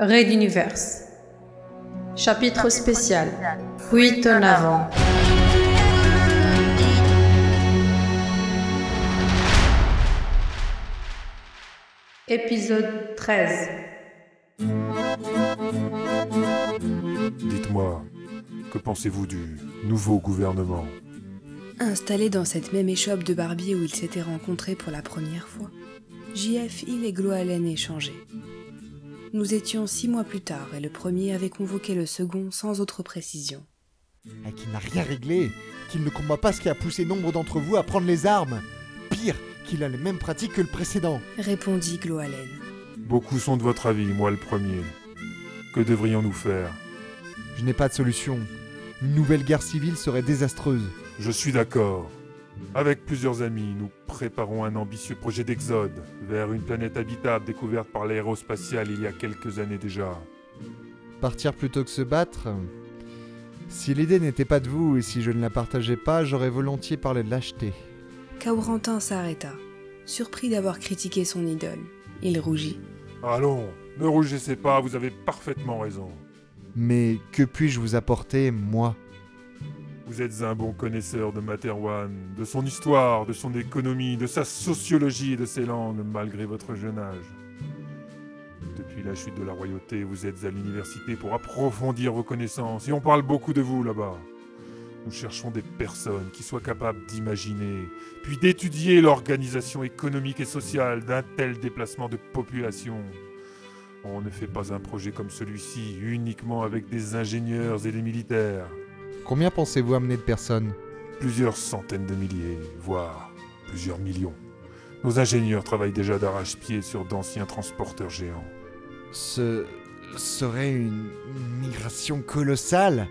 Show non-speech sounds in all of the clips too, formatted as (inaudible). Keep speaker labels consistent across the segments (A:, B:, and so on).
A: Raid d'univers. Chapitre spécial. Fuite en avant. Épisode 13.
B: Dites-moi, que pensez-vous du nouveau gouvernement?
C: Installés dans cette même échoppe de barbier où ils s'étaient rencontrés pour la première fois, JF Hill et Gloalen échangeaient. Nous étions six mois plus tard et le premier avait convoqué le second sans autre précision.
D: Et qu'il n'a rien réglé, qu'il ne combat pas ce qui a poussé nombre d'entre vous à prendre les armes. Pire, qu'il a les mêmes pratiques que le précédent.
C: Répondit Gloalen.
B: Beaucoup sont de votre avis, moi le premier. Que devrions-nous faire?
D: Je n'ai pas de solution. Une nouvelle guerre civile serait désastreuse.
B: Je suis d'accord. Avec plusieurs amis, nous préparons un ambitieux projet d'exode vers une planète habitable découverte par l'aérospatiale il y a quelques années déjà.
D: Partir plutôt que se battre Si l'idée n'était pas de vous et si je ne la partageais pas, j'aurais volontiers parlé de lâcheté.
C: Kaurentin s'arrêta, surpris d'avoir critiqué son idole. Il rougit.
B: Allons, ne rougissez pas, vous avez parfaitement raison.
D: Mais que puis-je vous apporter, moi?
B: Vous êtes un bon connaisseur de Materwan, de son histoire, de son économie, de sa sociologie et de ses langues, malgré votre jeune âge. Depuis la chute de la royauté, vous êtes à l'université pour approfondir vos connaissances, et on parle beaucoup de vous là-bas. Nous cherchons des personnes qui soient capables d'imaginer, puis d'étudier l'organisation économique et sociale d'un tel déplacement de population. On ne fait pas un projet comme celui-ci uniquement avec des ingénieurs et des militaires.
D: Combien pensez-vous amener de personnes
B: Plusieurs centaines de milliers, voire plusieurs millions. Nos ingénieurs travaillent déjà d'arrache-pied sur d'anciens transporteurs géants.
D: Ce serait une migration colossale.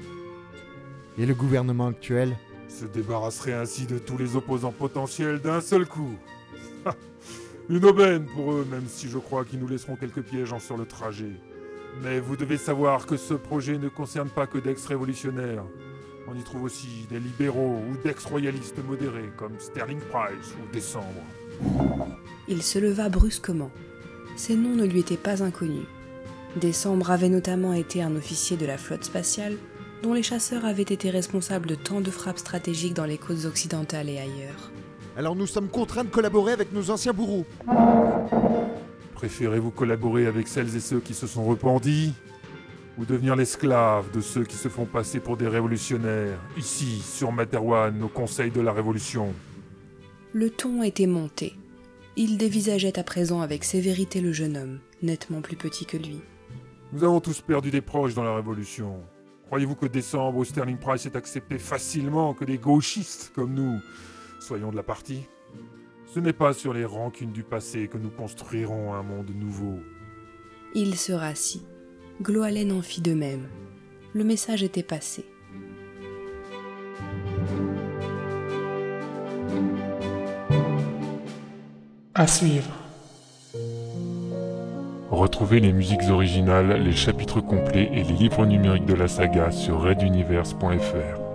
D: Et le gouvernement actuel
B: Se débarrasserait ainsi de tous les opposants potentiels d'un seul coup. (laughs) Une aubaine pour eux, même si je crois qu'ils nous laisseront quelques pièges en sur le trajet. Mais vous devez savoir que ce projet ne concerne pas que d'ex-révolutionnaires. On y trouve aussi des libéraux ou d'ex-royalistes modérés comme Sterling Price ou Décembre.
C: Il se leva brusquement. Ces noms ne lui étaient pas inconnus. Décembre avait notamment été un officier de la flotte spatiale dont les chasseurs avaient été responsables de tant de frappes stratégiques dans les côtes occidentales et ailleurs.
D: Alors nous sommes contraints de collaborer avec nos anciens bourreaux.
B: Préférez-vous collaborer avec celles et ceux qui se sont repentis ou devenir l'esclave de ceux qui se font passer pour des révolutionnaires, ici, sur Materwan, au Conseil de la Révolution
C: Le ton était monté. Il dévisageait à présent avec sévérité le jeune homme, nettement plus petit que lui.
B: Nous avons tous perdu des proches dans la Révolution. Croyez-vous que Décembre ou Sterling Price ait accepté facilement que des gauchistes comme nous soyons de la partie? Ce n'est pas sur les rancunes du passé que nous construirons un monde nouveau.
C: Il se rassit. Gloalen en fit de même. Le message était passé.
E: À suivre.
B: Retrouvez les musiques originales, les chapitres complets et les livres numériques de la saga sur raiduniverse.fr.